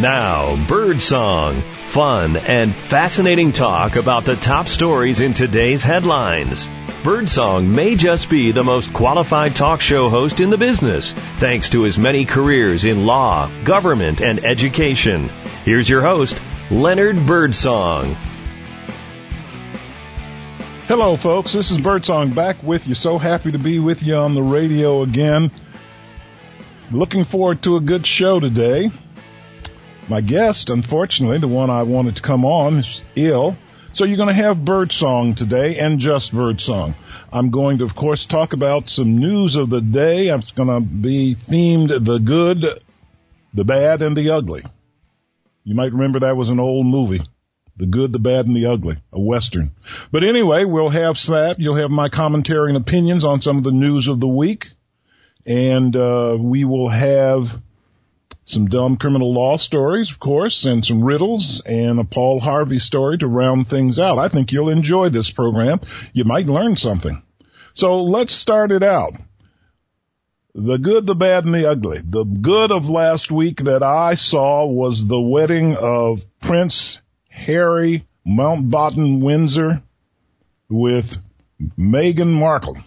Now, Birdsong. Fun and fascinating talk about the top stories in today's headlines. Birdsong may just be the most qualified talk show host in the business, thanks to his many careers in law, government, and education. Here's your host, Leonard Birdsong. Hello, folks. This is Birdsong back with you. So happy to be with you on the radio again. Looking forward to a good show today. My guest, unfortunately, the one I wanted to come on is ill. So you're going to have birdsong today and just birdsong. I'm going to, of course, talk about some news of the day. I'm going to be themed the good, the bad, and the ugly. You might remember that was an old movie. The good, the bad, and the ugly. A western. But anyway, we'll have that. You'll have my commentary and opinions on some of the news of the week. And, uh, we will have some dumb criminal law stories, of course, and some riddles and a Paul Harvey story to round things out. I think you'll enjoy this program. You might learn something. So let's start it out. The good, the bad, and the ugly. The good of last week that I saw was the wedding of Prince Harry Mountbatten Windsor with Meghan Markle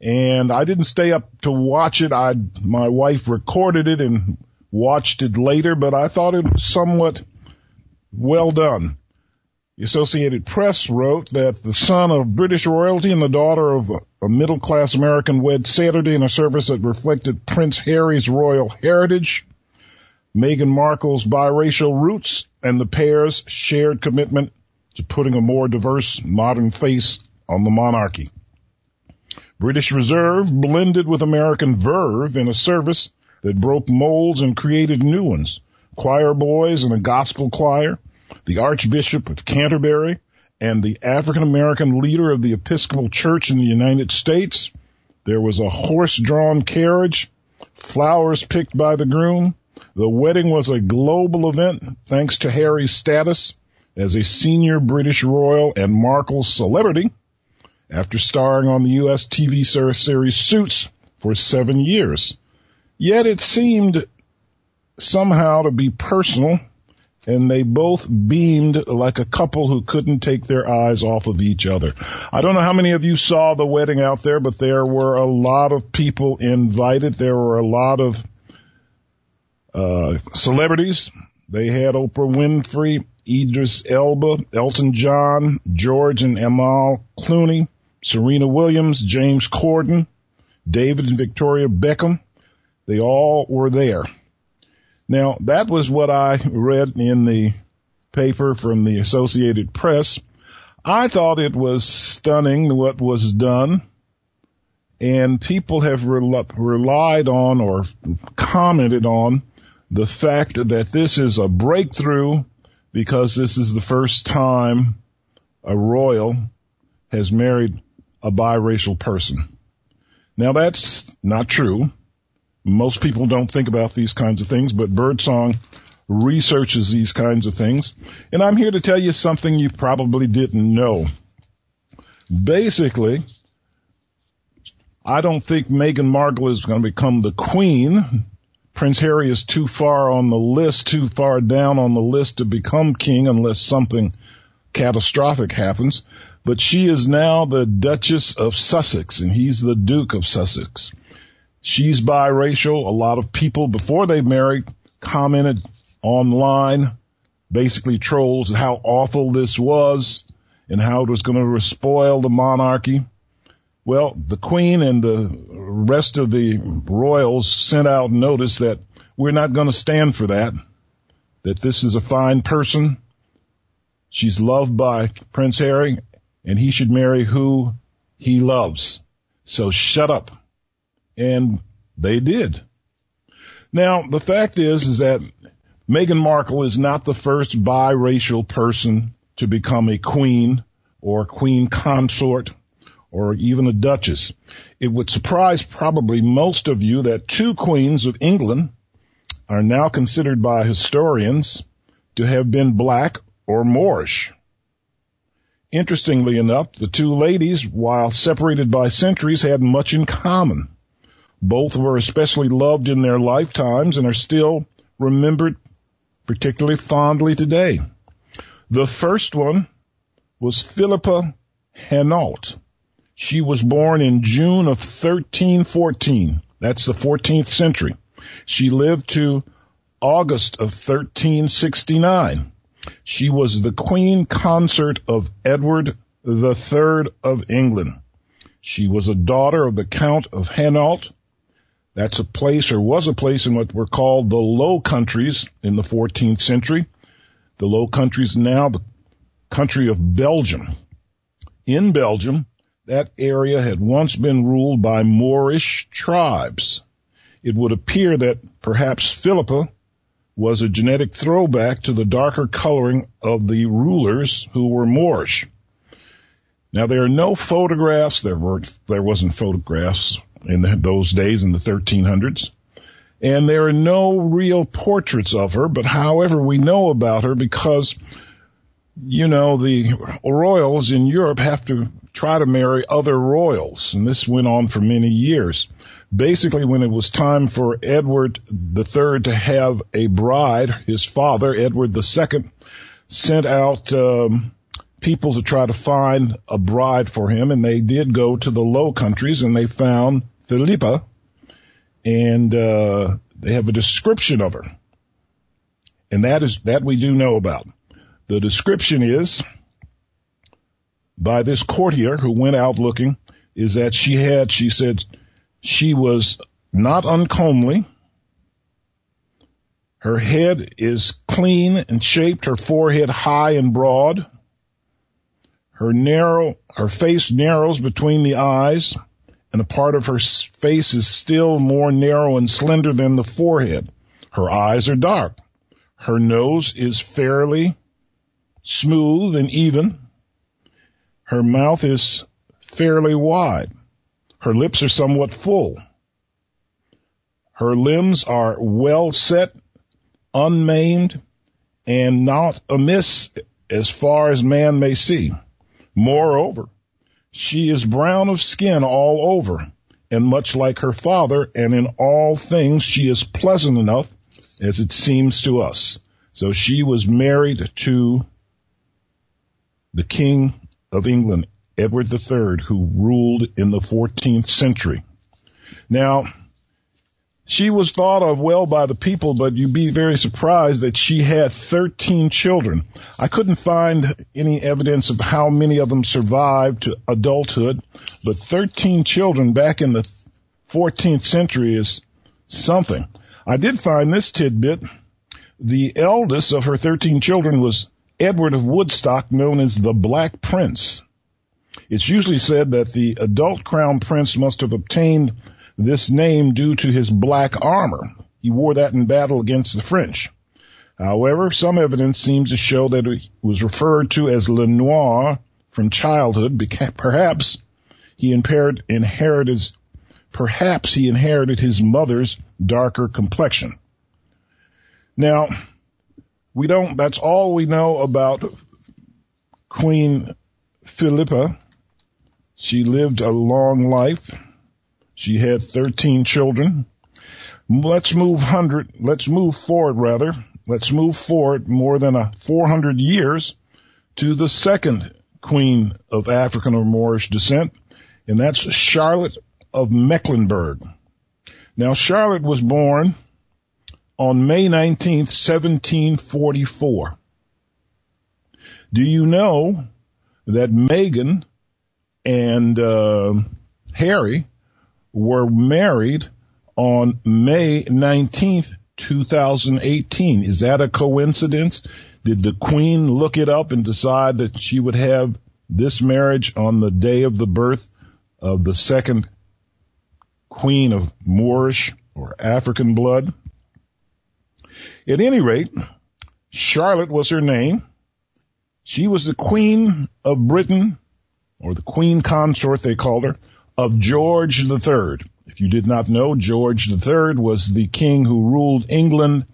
and I didn't stay up to watch it. I, my wife recorded it and watched it later, but I thought it was somewhat well done. The Associated Press wrote that the son of British royalty and the daughter of a middle class American wed Saturday in a service that reflected Prince Harry's royal heritage, Meghan Markle's biracial roots, and the pair's shared commitment to putting a more diverse modern face on the monarchy. British Reserve blended with American verve in a service that broke molds and created new ones. Choir boys and a gospel choir, the Archbishop of Canterbury, and the African American leader of the Episcopal Church in the United States. There was a horse-drawn carriage, flowers picked by the groom. The wedding was a global event thanks to Harry's status as a senior British royal and Markle's celebrity after starring on the U.S. TV series Suits for seven years. Yet it seemed somehow to be personal and they both beamed like a couple who couldn't take their eyes off of each other. I don't know how many of you saw the wedding out there, but there were a lot of people invited. There were a lot of uh, celebrities. They had Oprah Winfrey, Idris Elba, Elton John, George and Amal Clooney, Serena Williams, James Corden, David and Victoria Beckham. They all were there. Now that was what I read in the paper from the Associated Press. I thought it was stunning what was done and people have relied on or commented on the fact that this is a breakthrough because this is the first time a royal has married a biracial person. Now that's not true. Most people don't think about these kinds of things, but Birdsong researches these kinds of things. And I'm here to tell you something you probably didn't know. Basically, I don't think Meghan Markle is going to become the queen. Prince Harry is too far on the list, too far down on the list to become king unless something catastrophic happens but she is now the Duchess of Sussex and he's the Duke of Sussex. She's biracial. A lot of people before they married commented online, basically trolls how awful this was and how it was going to spoil the monarchy. Well, the queen and the rest of the royals sent out notice that we're not going to stand for that, that this is a fine person. She's loved by Prince Harry and he should marry who he loves. So shut up. And they did. Now, the fact is, is that Meghan Markle is not the first biracial person to become a queen or a queen consort or even a duchess. It would surprise probably most of you that two queens of England are now considered by historians to have been black or Moorish. Interestingly enough, the two ladies, while separated by centuries, had much in common. Both were especially loved in their lifetimes and are still remembered particularly fondly today. The first one was Philippa Hainault. She was born in June of 1314. That's the 14th century. She lived to August of 1369. She was the queen consort of Edward III of England. She was a daughter of the Count of Hainault. That's a place or was a place in what were called the Low Countries in the 14th century. The Low Countries now the country of Belgium. In Belgium, that area had once been ruled by Moorish tribes. It would appear that perhaps Philippa was a genetic throwback to the darker coloring of the rulers who were Moorish. Now there are no photographs, there weren't, there wasn't photographs in the, those days in the 1300s. And there are no real portraits of her, but however we know about her because, you know, the royals in Europe have to try to marry other royals, and this went on for many years. Basically, when it was time for Edward III to have a bride, his father, Edward II, sent out um, people to try to find a bride for him, and they did go to the Low Countries, and they found Philippa, and uh, they have a description of her, and that is that we do know about. The description is by this courtier who went out looking is that she had, she said, she was not uncomely. Her head is clean and shaped, her forehead high and broad. Her narrow, her face narrows between the eyes, and a part of her face is still more narrow and slender than the forehead. Her eyes are dark. Her nose is fairly smooth and even. Her mouth is fairly wide. Her lips are somewhat full. Her limbs are well set, unmaimed, and not amiss as far as man may see. Moreover, she is brown of skin all over, and much like her father, and in all things she is pleasant enough as it seems to us. So she was married to the king of England, Edward III, who ruled in the 14th century. Now, she was thought of well by the people, but you'd be very surprised that she had 13 children. I couldn't find any evidence of how many of them survived to adulthood, but 13 children back in the 14th century is something. I did find this tidbit. The eldest of her 13 children was Edward of Woodstock, known as the Black Prince. It's usually said that the adult crown prince must have obtained this name due to his black armor. He wore that in battle against the French. However, some evidence seems to show that he was referred to as Le Noir from childhood. Perhaps he inherited, perhaps he inherited his mother's darker complexion. Now, we don't, that's all we know about Queen Philippa. She lived a long life. She had 13 children. Let's move hundred, let's move forward rather. Let's move forward more than a 400 years to the second queen of African or Moorish descent, and that's Charlotte of Mecklenburg. Now Charlotte was born on May 19th, 1744. Do you know that Meghan and uh, Harry were married on May 19th, 2018? Is that a coincidence? Did the Queen look it up and decide that she would have this marriage on the day of the birth of the second Queen of Moorish or African blood? At any rate, Charlotte was her name. She was the Queen of Britain, or the Queen Consort they called her, of George III. If you did not know, George III was the king who ruled England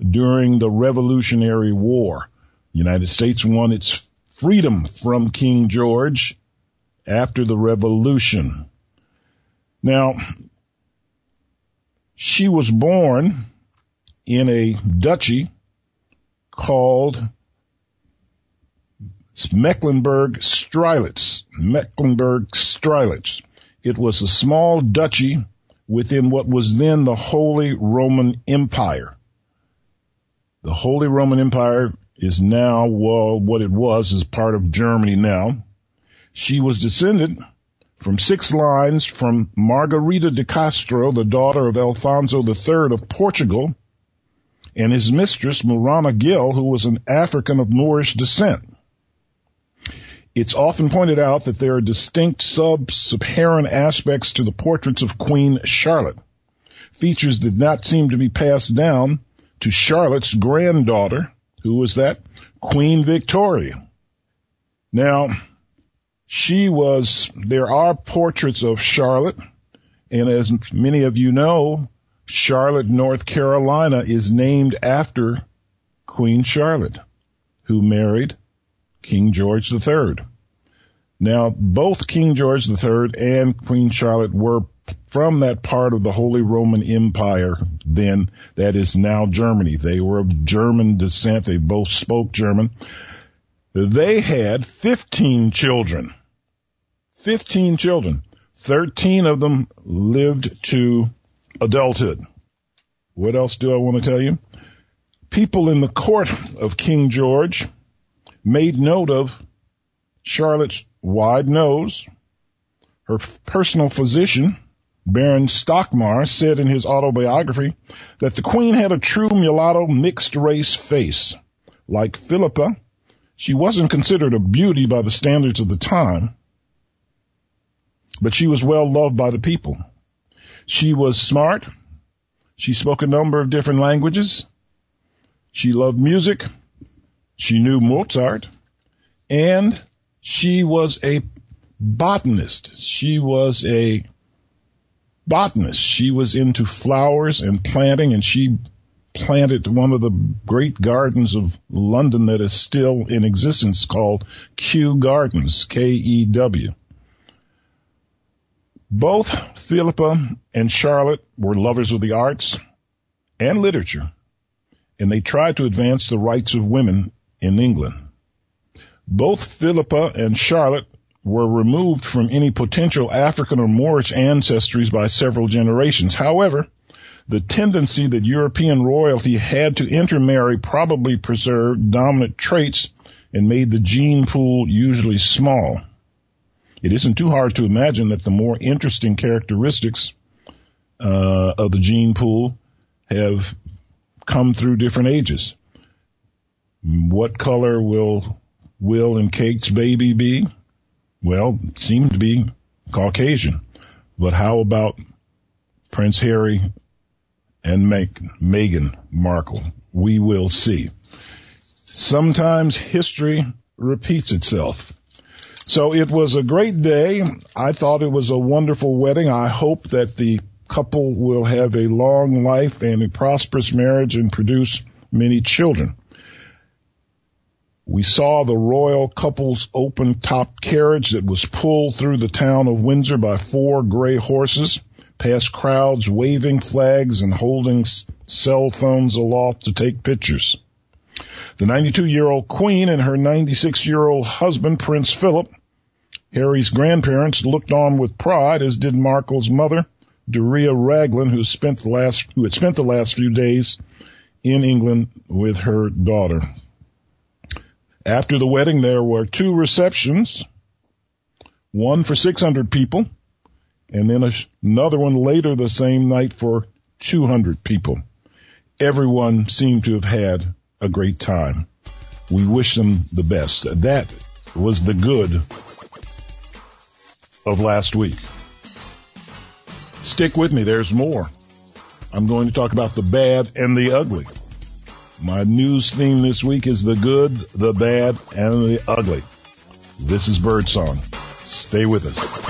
during the Revolutionary War. The United States won its freedom from King George after the revolution. Now, she was born in a duchy called Mecklenburg Strelitz. Mecklenburg Strelitz. It was a small duchy within what was then the Holy Roman Empire. The Holy Roman Empire is now, well, what it was is part of Germany now. She was descended from six lines from Margarita de Castro, the daughter of Alfonso III of Portugal, and his mistress, Murana Gill, who was an African of Moorish descent. It's often pointed out that there are distinct sub-Saharan aspects to the portraits of Queen Charlotte, features did not seem to be passed down to Charlotte's granddaughter, who was that? Queen Victoria. Now, she was, there are portraits of Charlotte, and as many of you know, Charlotte, North Carolina is named after Queen Charlotte, who married King George III. Now, both King George III and Queen Charlotte were from that part of the Holy Roman Empire then that is now Germany. They were of German descent. They both spoke German. They had 15 children. 15 children. 13 of them lived to adulthood. What else do I want to tell you? People in the court of King George made note of Charlotte's wide nose. Her personal physician, Baron Stockmar, said in his autobiography that the queen had a true mulatto mixed race face. Like Philippa, she wasn't considered a beauty by the standards of the time, but she was well loved by the people. She was smart. She spoke a number of different languages. She loved music. She knew Mozart and she was a botanist. She was a botanist. She was into flowers and planting and she planted one of the great gardens of London that is still in existence called Kew Gardens, K-E-W. Both Philippa and Charlotte were lovers of the arts and literature, and they tried to advance the rights of women in England. Both Philippa and Charlotte were removed from any potential African or Moorish ancestries by several generations. However, the tendency that European royalty had to intermarry probably preserved dominant traits and made the gene pool usually small. It isn't too hard to imagine that the more interesting characteristics uh, of the gene pool have come through different ages. What color will Will and Kate's baby be? Well, seemed to be Caucasian. But how about Prince Harry and Meghan Markle? We will see. Sometimes history repeats itself. So it was a great day. I thought it was a wonderful wedding. I hope that the couple will have a long life and a prosperous marriage and produce many children. We saw the royal couple's open top carriage that was pulled through the town of Windsor by four gray horses, past crowds waving flags and holding cell phones aloft to take pictures. The 92 year old queen and her 96 year old husband, Prince Philip, Harry's grandparents looked on with pride, as did Markle's mother, Doria Ragland, who spent the last, who had spent the last few days in England with her daughter. After the wedding, there were two receptions, one for 600 people, and then another one later the same night for 200 people. Everyone seemed to have had a great time. We wish them the best. That was the good of last week. Stick with me. There's more. I'm going to talk about the bad and the ugly. My news theme this week is the good, the bad, and the ugly. This is Birdsong. Stay with us.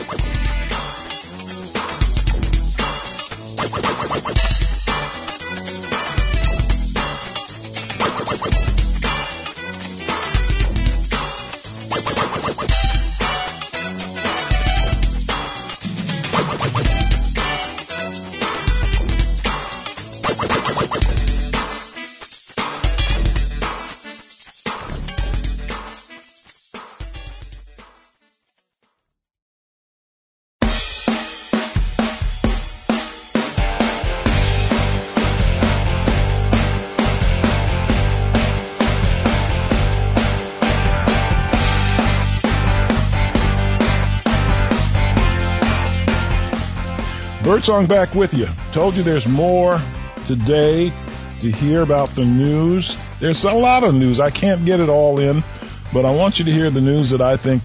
Birdsong back with you. Told you there's more today to hear about the news. There's a lot of news. I can't get it all in, but I want you to hear the news that I think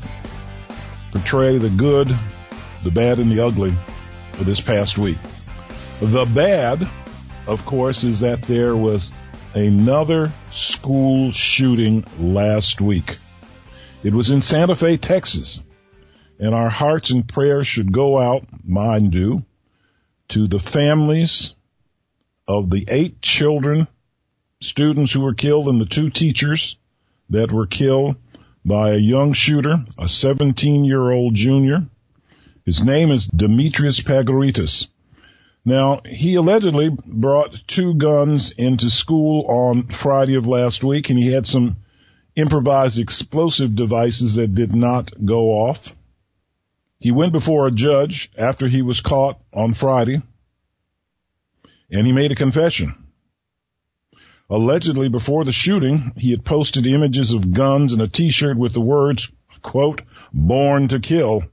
portray the good, the bad, and the ugly for this past week. The bad, of course, is that there was another school shooting last week. It was in Santa Fe, Texas. And our hearts and prayers should go out, mine do, to the families of the eight children, students who were killed and the two teachers that were killed by a young shooter, a 17 year old junior. His name is Demetrius Pagaritas. Now, he allegedly brought two guns into school on Friday of last week and he had some improvised explosive devices that did not go off. He went before a judge after he was caught on Friday and he made a confession. Allegedly before the shooting, he had posted images of guns and a t-shirt with the words, quote, born to kill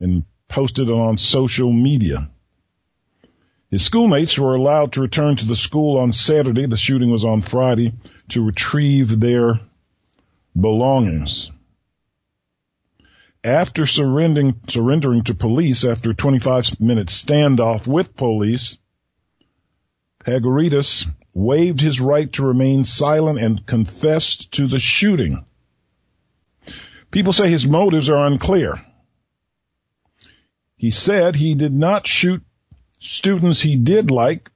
and posted it on social media. His schoolmates were allowed to return to the school on Saturday. The shooting was on Friday to retrieve their belongings. After surrendering, surrendering to police after a 25 minute standoff with police, Pagaritas waived his right to remain silent and confessed to the shooting. People say his motives are unclear. He said he did not shoot students he did like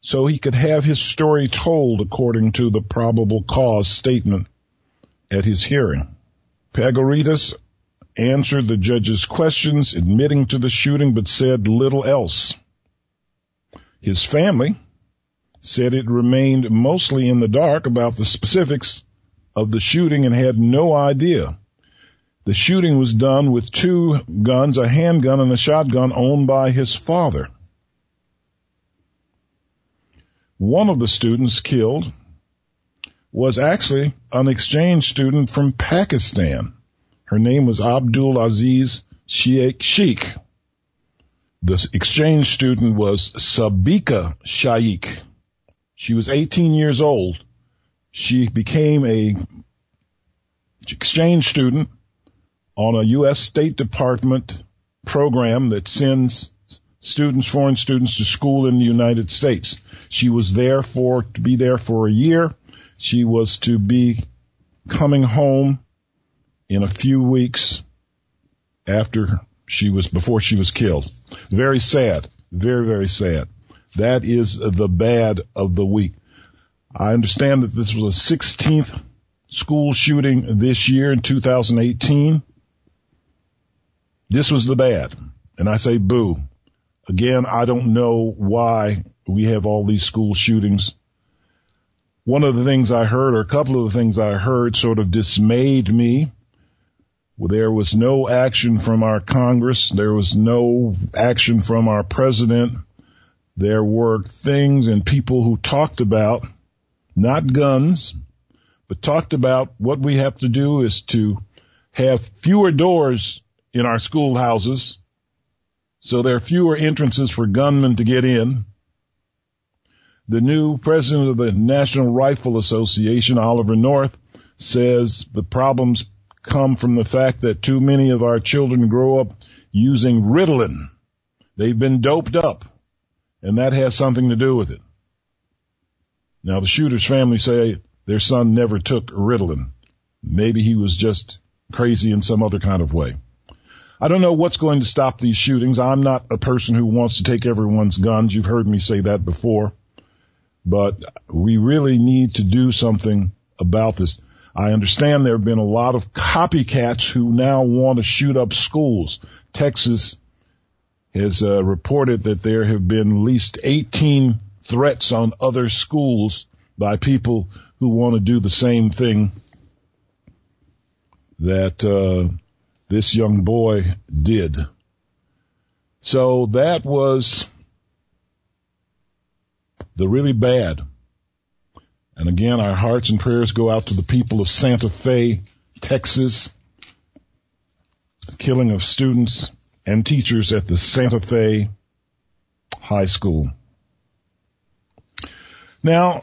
so he could have his story told according to the probable cause statement at his hearing. Pagaritas answered the judge's questions, admitting to the shooting, but said little else. His family said it remained mostly in the dark about the specifics of the shooting and had no idea. The shooting was done with two guns, a handgun and a shotgun owned by his father. One of the students killed was actually an exchange student from Pakistan. Her name was Abdul Aziz Sheikh Sheikh. The exchange student was Sabika Shaikh. She was 18 years old. She became a exchange student on a U.S. State Department program that sends students, foreign students to school in the United States. She was there for, to be there for a year. She was to be coming home in a few weeks after she was, before she was killed. Very sad. Very, very sad. That is the bad of the week. I understand that this was a 16th school shooting this year in 2018. This was the bad. And I say boo. Again, I don't know why we have all these school shootings. One of the things I heard, or a couple of the things I heard sort of dismayed me. There was no action from our Congress. There was no action from our president. There were things and people who talked about not guns, but talked about what we have to do is to have fewer doors in our schoolhouses so there are fewer entrances for gunmen to get in. The new president of the National Rifle Association, Oliver North, says the problems come from the fact that too many of our children grow up using Ritalin. They've been doped up, and that has something to do with it. Now the shooter's family say their son never took Ritalin. Maybe he was just crazy in some other kind of way. I don't know what's going to stop these shootings. I'm not a person who wants to take everyone's guns. You've heard me say that before. But we really need to do something about this. I understand there have been a lot of copycats who now want to shoot up schools. Texas has uh, reported that there have been at least 18 threats on other schools by people who want to do the same thing that uh, this young boy did. So that was the really bad. And again, our hearts and prayers go out to the people of Santa Fe, Texas, the killing of students and teachers at the Santa Fe High School. Now,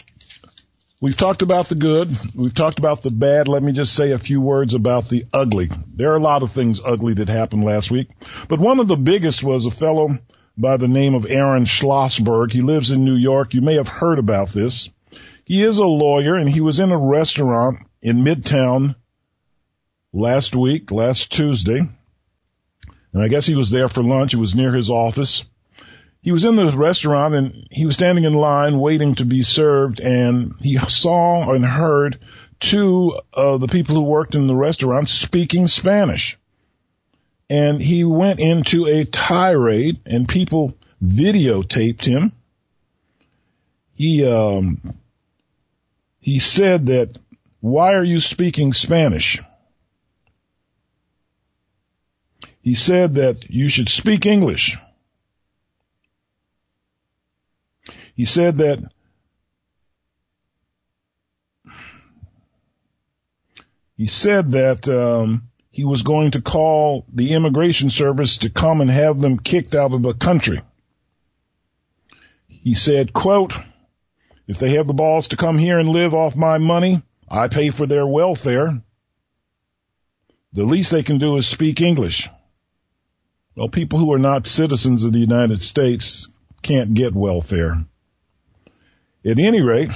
we've talked about the good. We've talked about the bad. Let me just say a few words about the ugly. There are a lot of things ugly that happened last week, but one of the biggest was a fellow by the name of Aaron Schlossberg. He lives in New York. You may have heard about this. He is a lawyer and he was in a restaurant in Midtown last week, last Tuesday. And I guess he was there for lunch. It was near his office. He was in the restaurant and he was standing in line waiting to be served and he saw and heard two of the people who worked in the restaurant speaking Spanish. And he went into a tirade and people videotaped him. He, um, he said that, why are you speaking Spanish? He said that you should speak English. He said that he said that um, he was going to call the immigration service to come and have them kicked out of the country. He said, quote, if they have the balls to come here and live off my money, I pay for their welfare. The least they can do is speak English. Well, people who are not citizens of the United States can't get welfare. At any rate,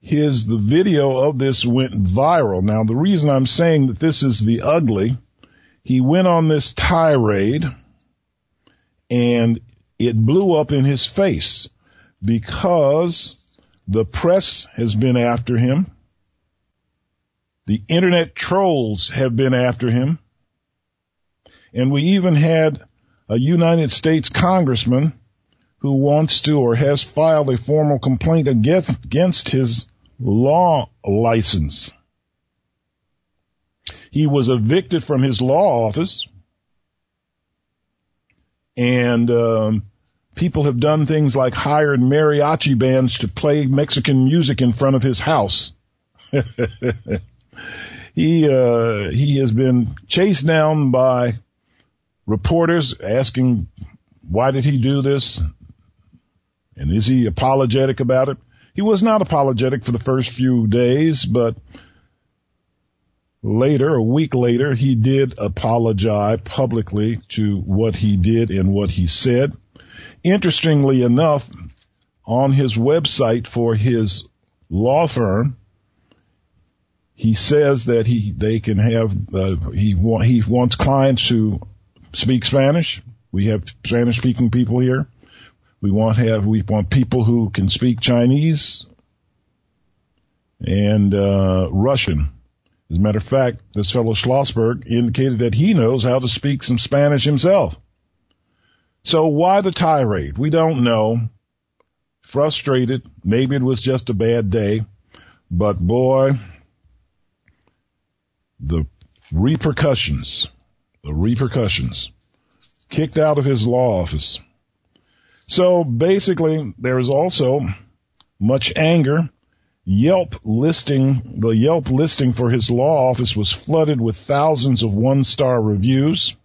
his, the video of this went viral. Now the reason I'm saying that this is the ugly, he went on this tirade and it blew up in his face because the press has been after him. The internet trolls have been after him. And we even had a United States congressman who wants to or has filed a formal complaint against his law license. He was evicted from his law office and um, people have done things like hired mariachi bands to play Mexican music in front of his house. he uh, he has been chased down by reporters asking why did he do this and is he apologetic about it? He was not apologetic for the first few days, but later, a week later, he did apologize publicly to what he did and what he said. Interestingly enough, on his website for his law firm, he says that he they can have uh, he he wants clients who speak Spanish. We have Spanish speaking people here. We want have we want people who can speak Chinese and uh, Russian. As a matter of fact, this fellow Schlossberg indicated that he knows how to speak some Spanish himself. So why the tirade? We don't know. Frustrated. Maybe it was just a bad day. But boy, the repercussions, the repercussions. Kicked out of his law office. So basically, there is also much anger. Yelp listing, the Yelp listing for his law office was flooded with thousands of one-star reviews.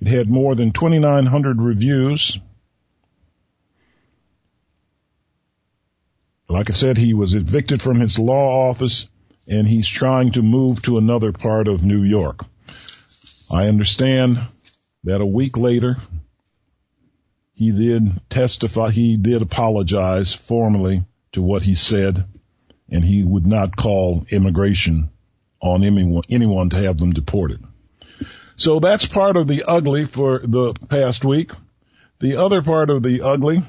It had more than 2,900 reviews. Like I said, he was evicted from his law office and he's trying to move to another part of New York. I understand that a week later, he did testify, he did apologize formally to what he said, and he would not call immigration on anyone, anyone to have them deported. So that's part of the ugly for the past week. The other part of the ugly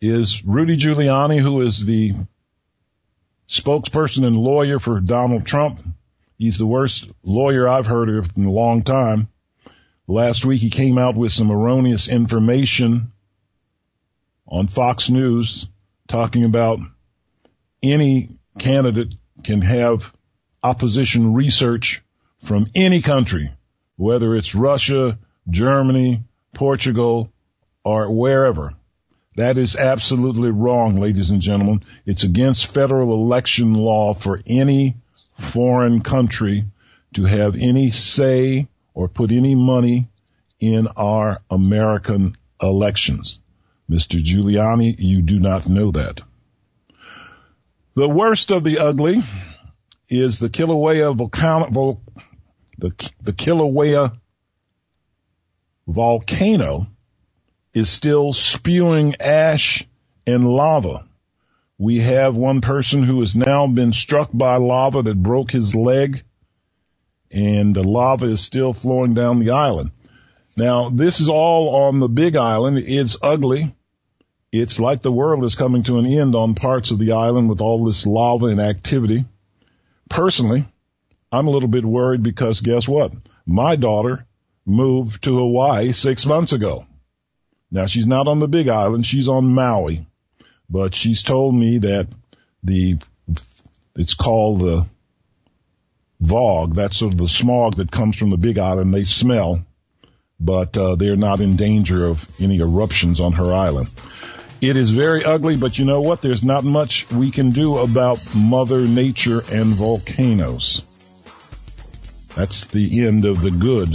is Rudy Giuliani, who is the spokesperson and lawyer for Donald Trump. He's the worst lawyer I've heard of in a long time. Last week he came out with some erroneous information on Fox News talking about any candidate can have opposition research from any country, whether it's Russia, Germany, Portugal, or wherever. That is absolutely wrong, ladies and gentlemen. It's against federal election law for any foreign country to have any say or put any money in our American elections. Mr. Giuliani, you do not know that. The worst of the ugly is the Kilauea volcano, the, the Kilauea volcano is still spewing ash and lava. We have one person who has now been struck by lava that broke his leg and the lava is still flowing down the island. Now, this is all on the big island. It's ugly. It's like the world is coming to an end on parts of the island with all this lava and activity. Personally, I'm a little bit worried because guess what? My daughter moved to Hawaii six months ago. Now she's not on the big island. She's on Maui, but she's told me that the, it's called the VOG. That's sort of the smog that comes from the big island. They smell, but uh, they're not in danger of any eruptions on her island. It is very ugly, but you know what? There's not much we can do about Mother Nature and volcanoes. That's the end of the good,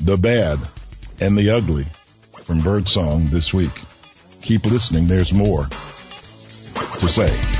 the bad, and the ugly from Birdsong this week. Keep listening. There's more to say.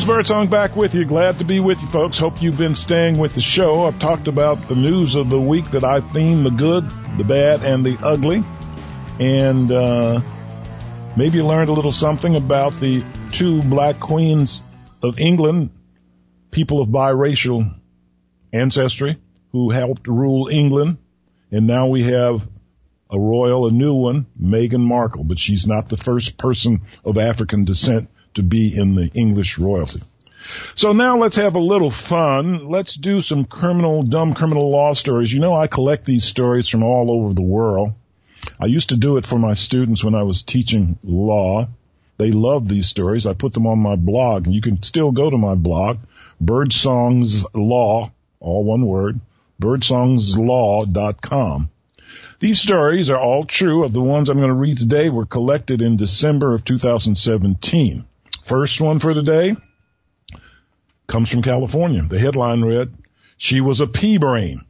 Here's Birdsong back with you. Glad to be with you folks. Hope you've been staying with the show. I've talked about the news of the week that I themed the good, the bad, and the ugly. And, uh, maybe you learned a little something about the two black queens of England, people of biracial ancestry who helped rule England. And now we have a royal, a new one, Meghan Markle, but she's not the first person of African descent to be in the English royalty. So now let's have a little fun. Let's do some criminal, dumb criminal law stories. You know, I collect these stories from all over the world. I used to do it for my students when I was teaching law. They love these stories. I put them on my blog and you can still go to my blog, Birdsongs Law, all one word, birdsongslaw.com. These stories are all true of the ones I'm going to read today were collected in December of 2017. First one for today comes from California. The headline read, She was a pea brain.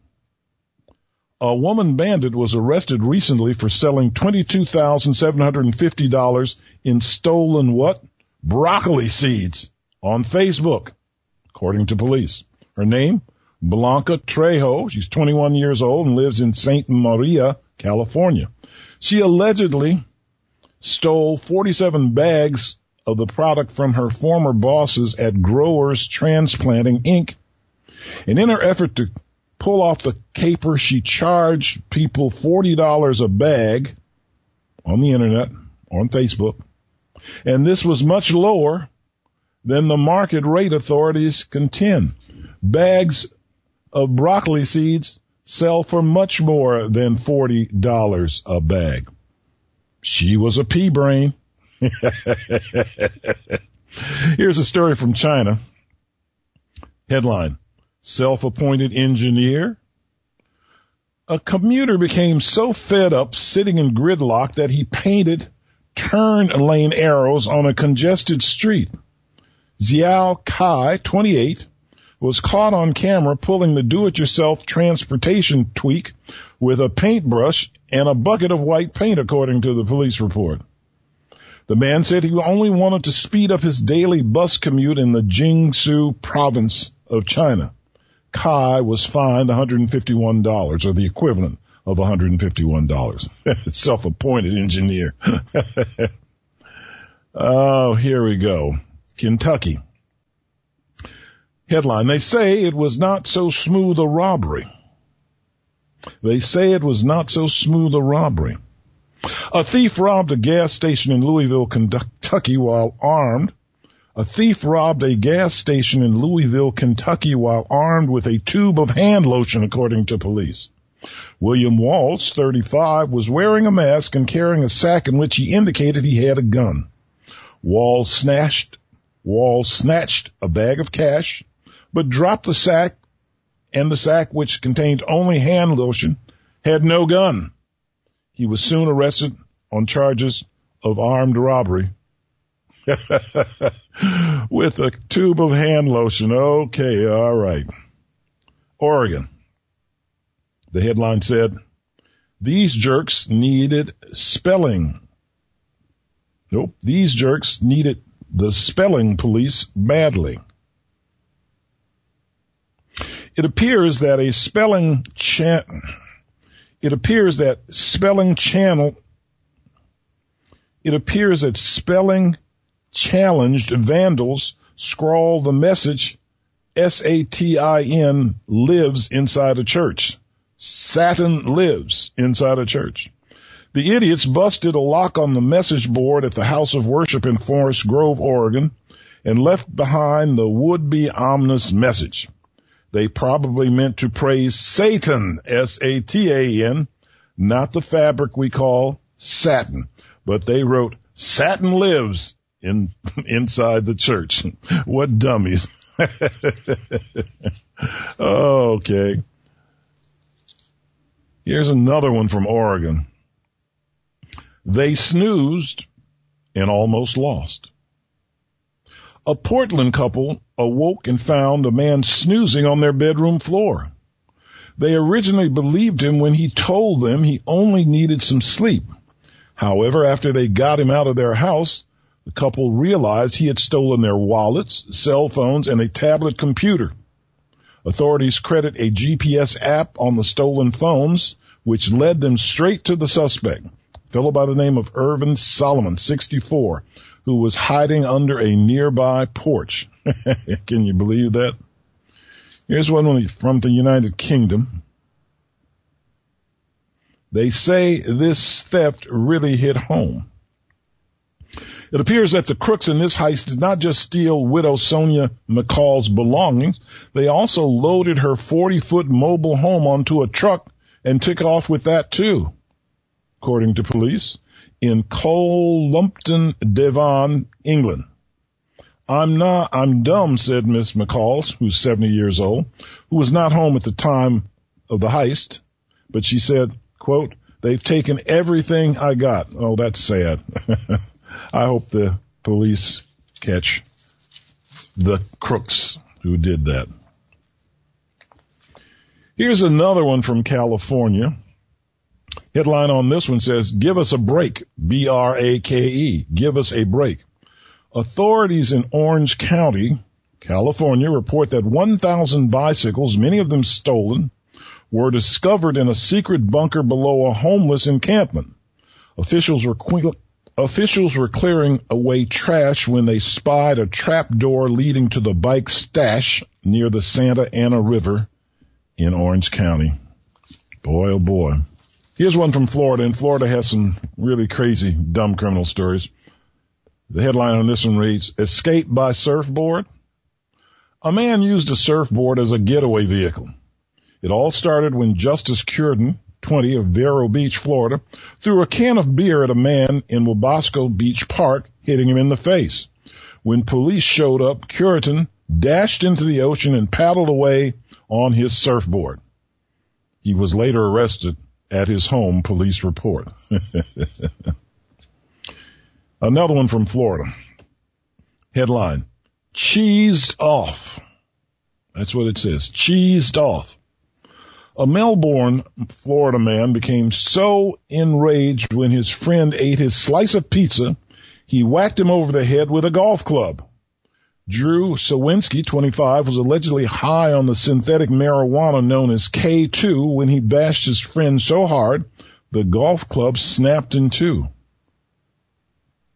A woman bandit was arrested recently for selling $22,750 in stolen what? Broccoli seeds on Facebook, according to police. Her name? Blanca Trejo. She's 21 years old and lives in St. Maria, California. She allegedly stole 47 bags of the product from her former bosses at Growers Transplanting Inc. And in her effort to pull off the caper, she charged people $40 a bag on the internet, on Facebook. And this was much lower than the market rate authorities contend. Bags of broccoli seeds sell for much more than $40 a bag. She was a pea brain. Here's a story from China. Headline, self-appointed engineer. A commuter became so fed up sitting in gridlock that he painted turn lane arrows on a congested street. Xiao Kai, 28, was caught on camera pulling the do-it-yourself transportation tweak with a paintbrush and a bucket of white paint according to the police report. The man said he only wanted to speed up his daily bus commute in the Jiangsu province of China. Kai was fined $151 or the equivalent of $151. Self-appointed engineer. oh, here we go. Kentucky. Headline, they say it was not so smooth a robbery. They say it was not so smooth a robbery. A thief robbed a gas station in Louisville, Kentucky while armed A thief robbed a gas station in Louisville, Kentucky while armed with a tube of hand lotion, according to police. William Waltz, 35, was wearing a mask and carrying a sack in which he indicated he had a gun. Wall snatched, Wall snatched a bag of cash, but dropped the sack and the sack which contained only hand lotion had no gun. He was soon arrested on charges of armed robbery with a tube of hand lotion. Okay, all right. Oregon. The headline said, these jerks needed spelling. Nope, these jerks needed the spelling police badly. It appears that a spelling cha- it appears that spelling channel it appears that spelling challenged vandals scrawl the message S-A-T-I-N lives inside a church. Satan lives inside a church. The idiots busted a lock on the message board at the House of Worship in Forest Grove, Oregon, and left behind the would-be ominous message. They probably meant to praise Satan, S-A-T-A-N, not the fabric we call satin, but they wrote Satan lives in inside the church. what dummies. okay. Here's another one from Oregon. They snoozed and almost lost. A Portland couple awoke and found a man snoozing on their bedroom floor. They originally believed him when he told them he only needed some sleep. However, after they got him out of their house, the couple realized he had stolen their wallets, cell phones, and a tablet computer. Authorities credit a GPS app on the stolen phones which led them straight to the suspect, a fellow by the name of Irvin Solomon, 64, who was hiding under a nearby porch. Can you believe that? Here's one from the United Kingdom. They say this theft really hit home. It appears that the crooks in this heist did not just steal widow Sonia McCall's belongings, they also loaded her 40 foot mobile home onto a truck and took off with that too, according to police, in Cullompton, Devon, England. I'm not, I'm dumb, said Miss McCall, who's 70 years old, who was not home at the time of the heist, but she said, quote, they've taken everything I got. Oh, that's sad. I hope the police catch the crooks who did that. Here's another one from California. Headline on this one says, give us a break. B-R-A-K-E. Give us a break. Authorities in Orange County, California report that 1,000 bicycles, many of them stolen, were discovered in a secret bunker below a homeless encampment. Officials were officials were clearing away trash when they spied a trap door leading to the bike stash near the Santa Ana River in Orange County. Boy, oh boy. Here's one from Florida, and Florida has some really crazy, dumb criminal stories. The headline on this one reads, Escape by Surfboard. A man used a surfboard as a getaway vehicle. It all started when Justice Curtin, 20 of Vero Beach, Florida, threw a can of beer at a man in Wabasso Beach Park, hitting him in the face. When police showed up, Curtin dashed into the ocean and paddled away on his surfboard. He was later arrested at his home, police report. Another one from Florida. Headline, cheesed off. That's what it says, cheesed off. A Melbourne, Florida man became so enraged when his friend ate his slice of pizza, he whacked him over the head with a golf club. Drew Sawinski, 25, was allegedly high on the synthetic marijuana known as K2 when he bashed his friend so hard the golf club snapped in two.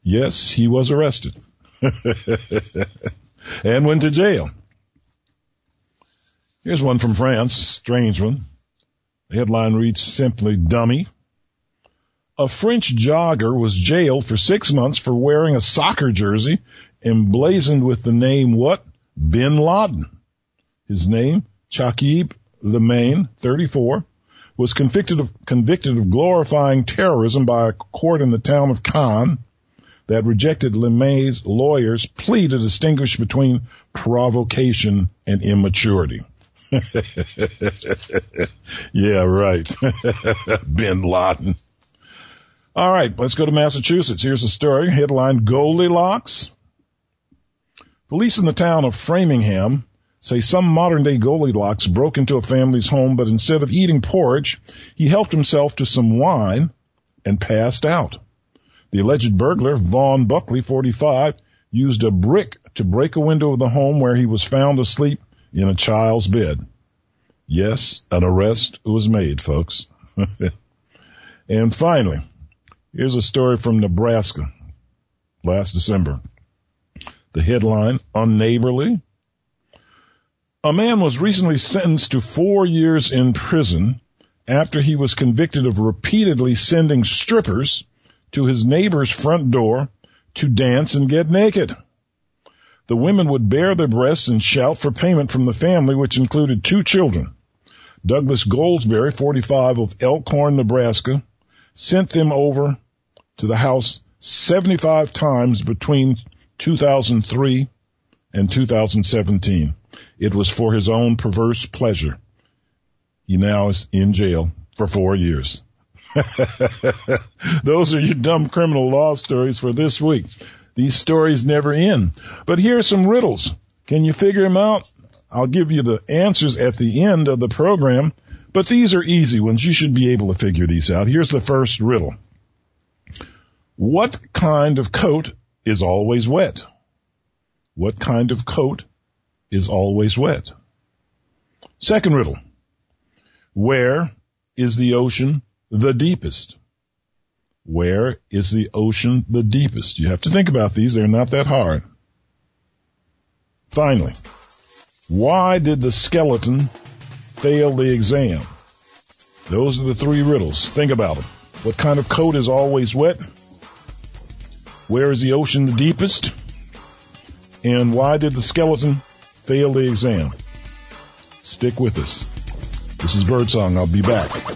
Yes, he was arrested and went to jail. Here's one from France, strange one. The headline reads simply dummy. A French jogger was jailed for six months for wearing a soccer jersey emblazoned with the name what? Bin Laden. His name, Chakib Lemaine, 34, was convicted of, convicted of glorifying terrorism by a court in the town of Cannes that rejected LeMay's lawyer's plea to distinguish between provocation and immaturity. yeah, right. Bin Laden. All right, let's go to Massachusetts. Here's a story. Headline Goldilocks. Police in the town of Framingham say some modern day Goldilocks broke into a family's home, but instead of eating porridge, he helped himself to some wine and passed out. The alleged burglar, Vaughn Buckley, 45, used a brick to break a window of the home where he was found asleep in a child's bed. Yes, an arrest was made, folks. and finally, here's a story from Nebraska last December. The headline, Unneighborly, a man was recently sentenced to four years in prison after he was convicted of repeatedly sending strippers to his neighbor's front door to dance and get naked. The women would bare their breasts and shout for payment from the family, which included two children. Douglas Goldsberry, 45 of Elkhorn, Nebraska, sent them over to the house 75 times between 2003 and 2017. It was for his own perverse pleasure. He now is in jail for four years. Those are your dumb criminal law stories for this week. These stories never end. But here are some riddles. Can you figure them out? I'll give you the answers at the end of the program, but these are easy ones. You should be able to figure these out. Here's the first riddle. What kind of coat is always wet? What kind of coat is always wet. Second riddle. Where is the ocean the deepest? Where is the ocean the deepest? You have to think about these. They're not that hard. Finally, why did the skeleton fail the exam? Those are the three riddles. Think about them. What kind of coat is always wet? Where is the ocean the deepest? And why did the skeleton fail the exam. Stick with us. This is Birdsong. I'll be back.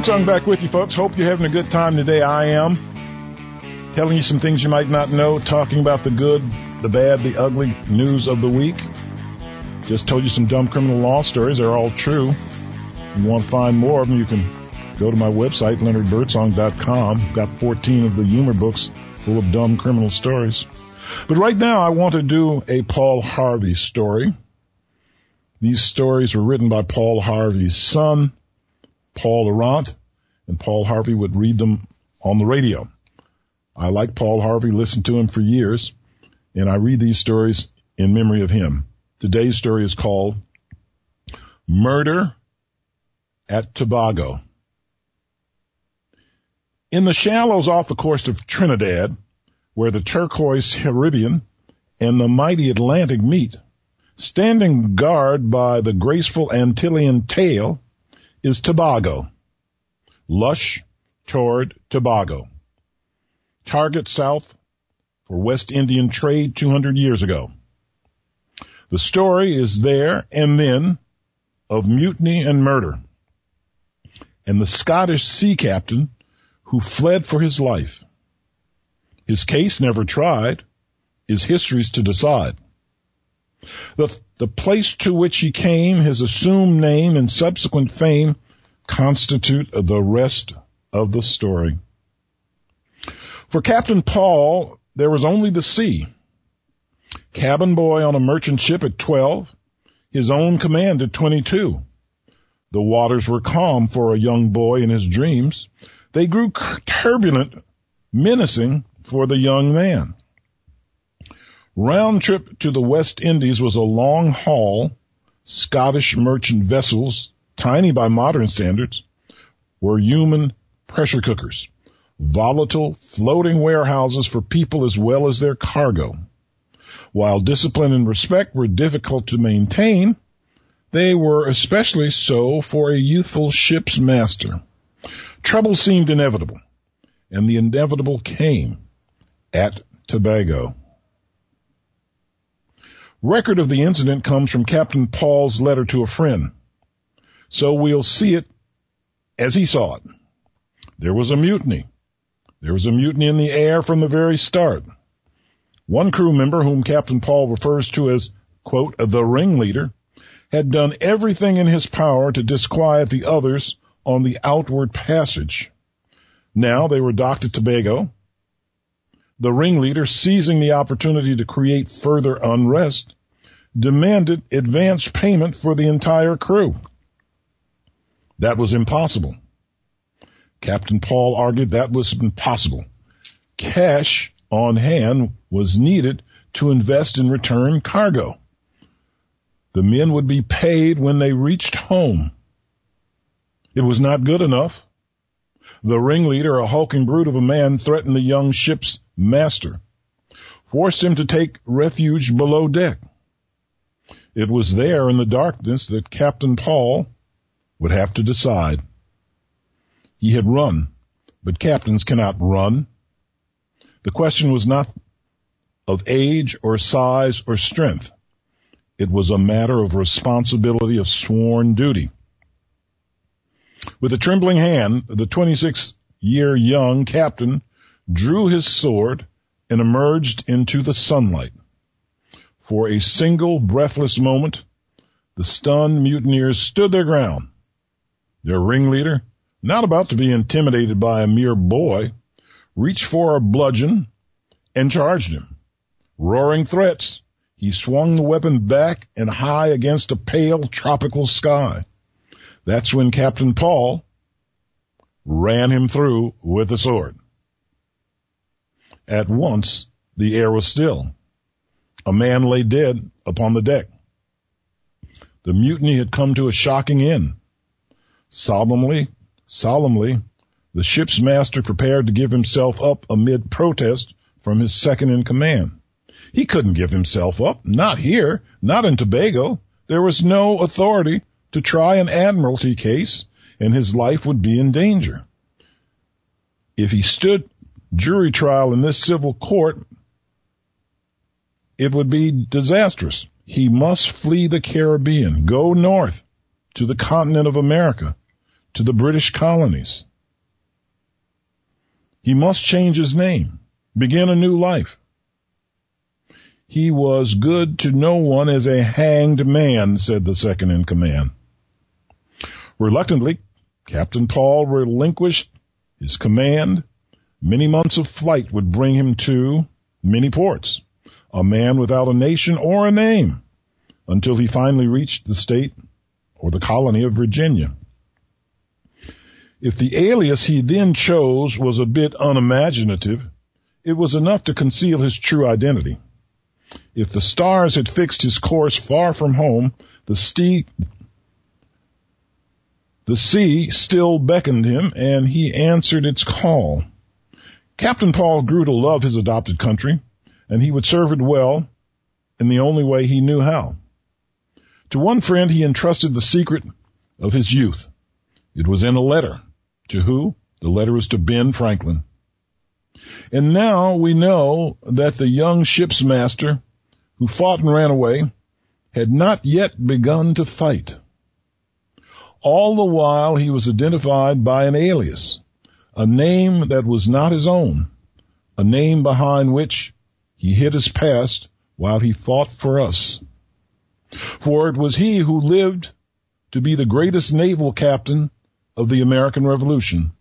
Birdsong back with you folks. Hope you're having a good time today. I am. Telling you some things you might not know, talking about the good, the bad, the ugly news of the week. Just told you some dumb criminal law stories. They're all true. If you want to find more of them, you can go to my website, leonardbirdsong.com. Got 14 of the humor books full of dumb criminal stories. But right now I want to do a Paul Harvey story. These stories were written by Paul Harvey's son, Paul Aurandt, and Paul Harvey would read them on the radio. I like Paul Harvey, listened to him for years, and I read these stories in memory of him. Today's story is called Murder at Tobago. In the shallows off the coast of Trinidad, where the turquoise Caribbean and the mighty Atlantic meet, standing guard by the graceful Antillean tail is Tobago. Lush toward Tobago. Target south for West Indian trade 200 years ago. The story is there and then of mutiny and murder. And the Scottish sea captain who fled for his life. His case never tried is history's to decide. The, the place to which he came, his assumed name and subsequent fame constitute the rest of the story. For Captain Paul, there was only the sea. Cabin boy on a merchant ship at 12, his own command at 22. The waters were calm for a young boy in his dreams. They grew turbulent, menacing for the young man. Round trip to the West Indies was a long haul. Scottish merchant vessels, tiny by modern standards, were human pressure cookers, volatile floating warehouses for people as well as their cargo. While discipline and respect were difficult to maintain, they were especially so for a youthful ship's master. Trouble seemed inevitable, and the inevitable came at Tobago. Record of the incident comes from Captain Paul's letter to a friend. So we'll see it as he saw it. There was a mutiny. There was a mutiny in the air from the very start. One crew member, whom Captain Paul refers to as, quote, the ringleader, had done everything in his power to disquiet the others on the outward passage. Now they were docked at Tobago. The ringleader, seizing the opportunity to create further unrest, demanded advance payment for the entire crew. That was impossible. Captain Paul argued that was impossible. Cash on hand was needed to invest in return cargo. The men would be paid when they reached home. It was not good enough. The ringleader, a hulking brute of a man, threatened the young ship's master, forced him to take refuge below deck. It was there in the darkness that Captain Paul would have to decide. He had run, but captains cannot run. The question was not of age or size or strength. It was a matter of responsibility of sworn duty. With a trembling hand, the 26 year young captain drew his sword and emerged into the sunlight. For a single breathless moment, the stunned mutineers stood their ground. Their ringleader, not about to be intimidated by a mere boy, reached for a bludgeon and charged him. Roaring threats, he swung the weapon back and high against a pale tropical sky. That's when Captain Paul ran him through with a sword. At once, the air was still. A man lay dead upon the deck. The mutiny had come to a shocking end. Solemnly, solemnly, the ship's master prepared to give himself up amid protest from his second in command. He couldn't give himself up. Not here. Not in Tobago. There was no authority to try an admiralty case and his life would be in danger. If he stood jury trial in this civil court, it would be disastrous. He must flee the Caribbean, go north to the continent of America, to the British colonies. He must change his name, begin a new life. He was good to no one as a hanged man, said the second in command. Reluctantly, Captain Paul relinquished his command. Many months of flight would bring him to many ports, a man without a nation or a name, until he finally reached the state or the colony of Virginia. If the alias he then chose was a bit unimaginative, it was enough to conceal his true identity. If the stars had fixed his course far from home, the sea, the sea still beckoned him and he answered its call. Captain Paul grew to love his adopted country and he would serve it well in the only way he knew how. To one friend he entrusted the secret of his youth. It was in a letter. To who? The letter was to Ben Franklin. And now we know that the young ship's master who fought and ran away had not yet begun to fight. All the while he was identified by an alias, a name that was not his own, a name behind which he hid his past while he fought for us. For it was he who lived to be the greatest naval captain of the American Revolution,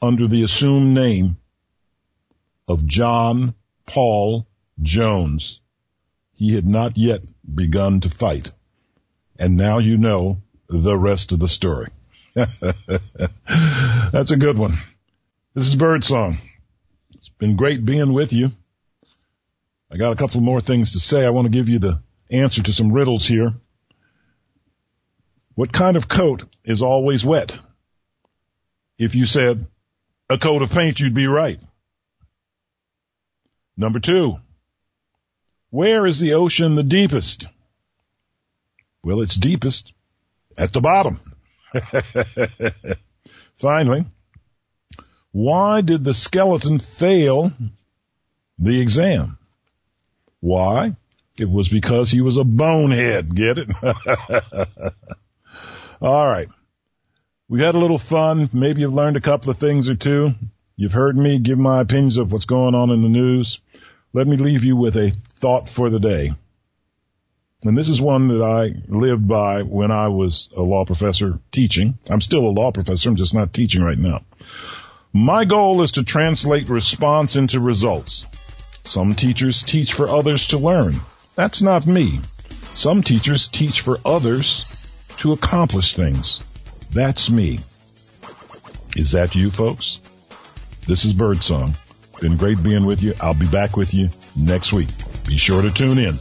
under the assumed name of John Paul Jones. He had not yet begun to fight. And now you know the rest of the story. That's a good one. This is Birdsong. It's been great being with you. I got a couple more things to say. I want to give you the answer to some riddles here. What kind of coat is always wet? If you said a coat of paint, you'd be right. Number two, where is the ocean the deepest? Well, it's deepest at the bottom. Finally, why did the skeleton fail the exam? Why? It was because he was a bonehead. Get it? All right. We had a little fun. Maybe you've learned a couple of things or two. You've heard me give my opinions of what's going on in the news. Let me leave you with a thought for the day. And this is one that I lived by when I was a law professor teaching. I'm still a law professor. I'm just not teaching right now. My goal is to translate response into results. Some teachers teach for others to learn. That's not me. Some teachers teach for others to accomplish things. That's me. Is that you folks? This is Birdsong. Been great being with you. I'll be back with you next week. Be sure to tune in.